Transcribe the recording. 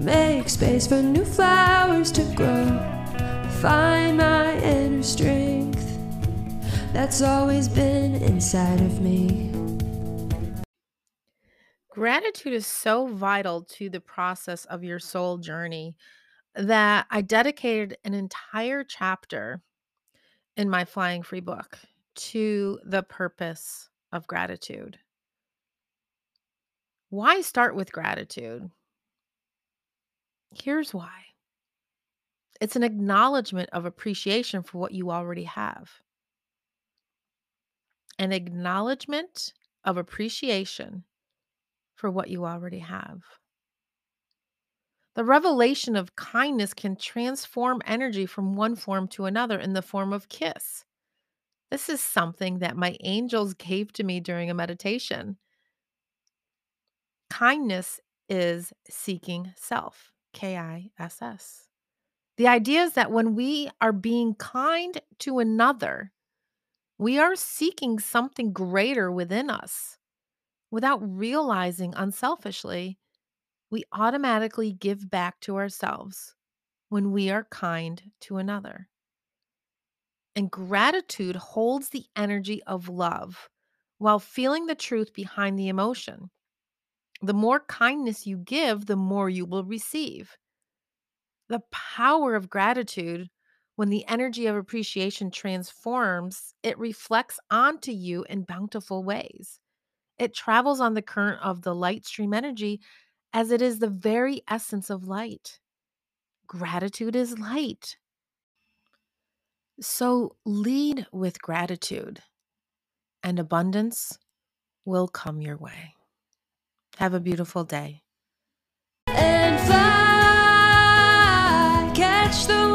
Make space for new flowers to grow. Find my inner strength that's always been inside of me. Gratitude is so vital to the process of your soul journey that I dedicated an entire chapter in my Flying Free book to the purpose of gratitude. Why start with gratitude? Here's why it's an acknowledgement of appreciation for what you already have. An acknowledgement of appreciation for what you already have. The revelation of kindness can transform energy from one form to another in the form of kiss. This is something that my angels gave to me during a meditation. Kindness is seeking self, K I S S. The idea is that when we are being kind to another, we are seeking something greater within us without realizing unselfishly, we automatically give back to ourselves when we are kind to another. And gratitude holds the energy of love while feeling the truth behind the emotion. The more kindness you give, the more you will receive. The power of gratitude, when the energy of appreciation transforms, it reflects onto you in bountiful ways. It travels on the current of the light stream energy as it is the very essence of light. Gratitude is light. So lead with gratitude, and abundance will come your way. Have a beautiful day. And fly, catch the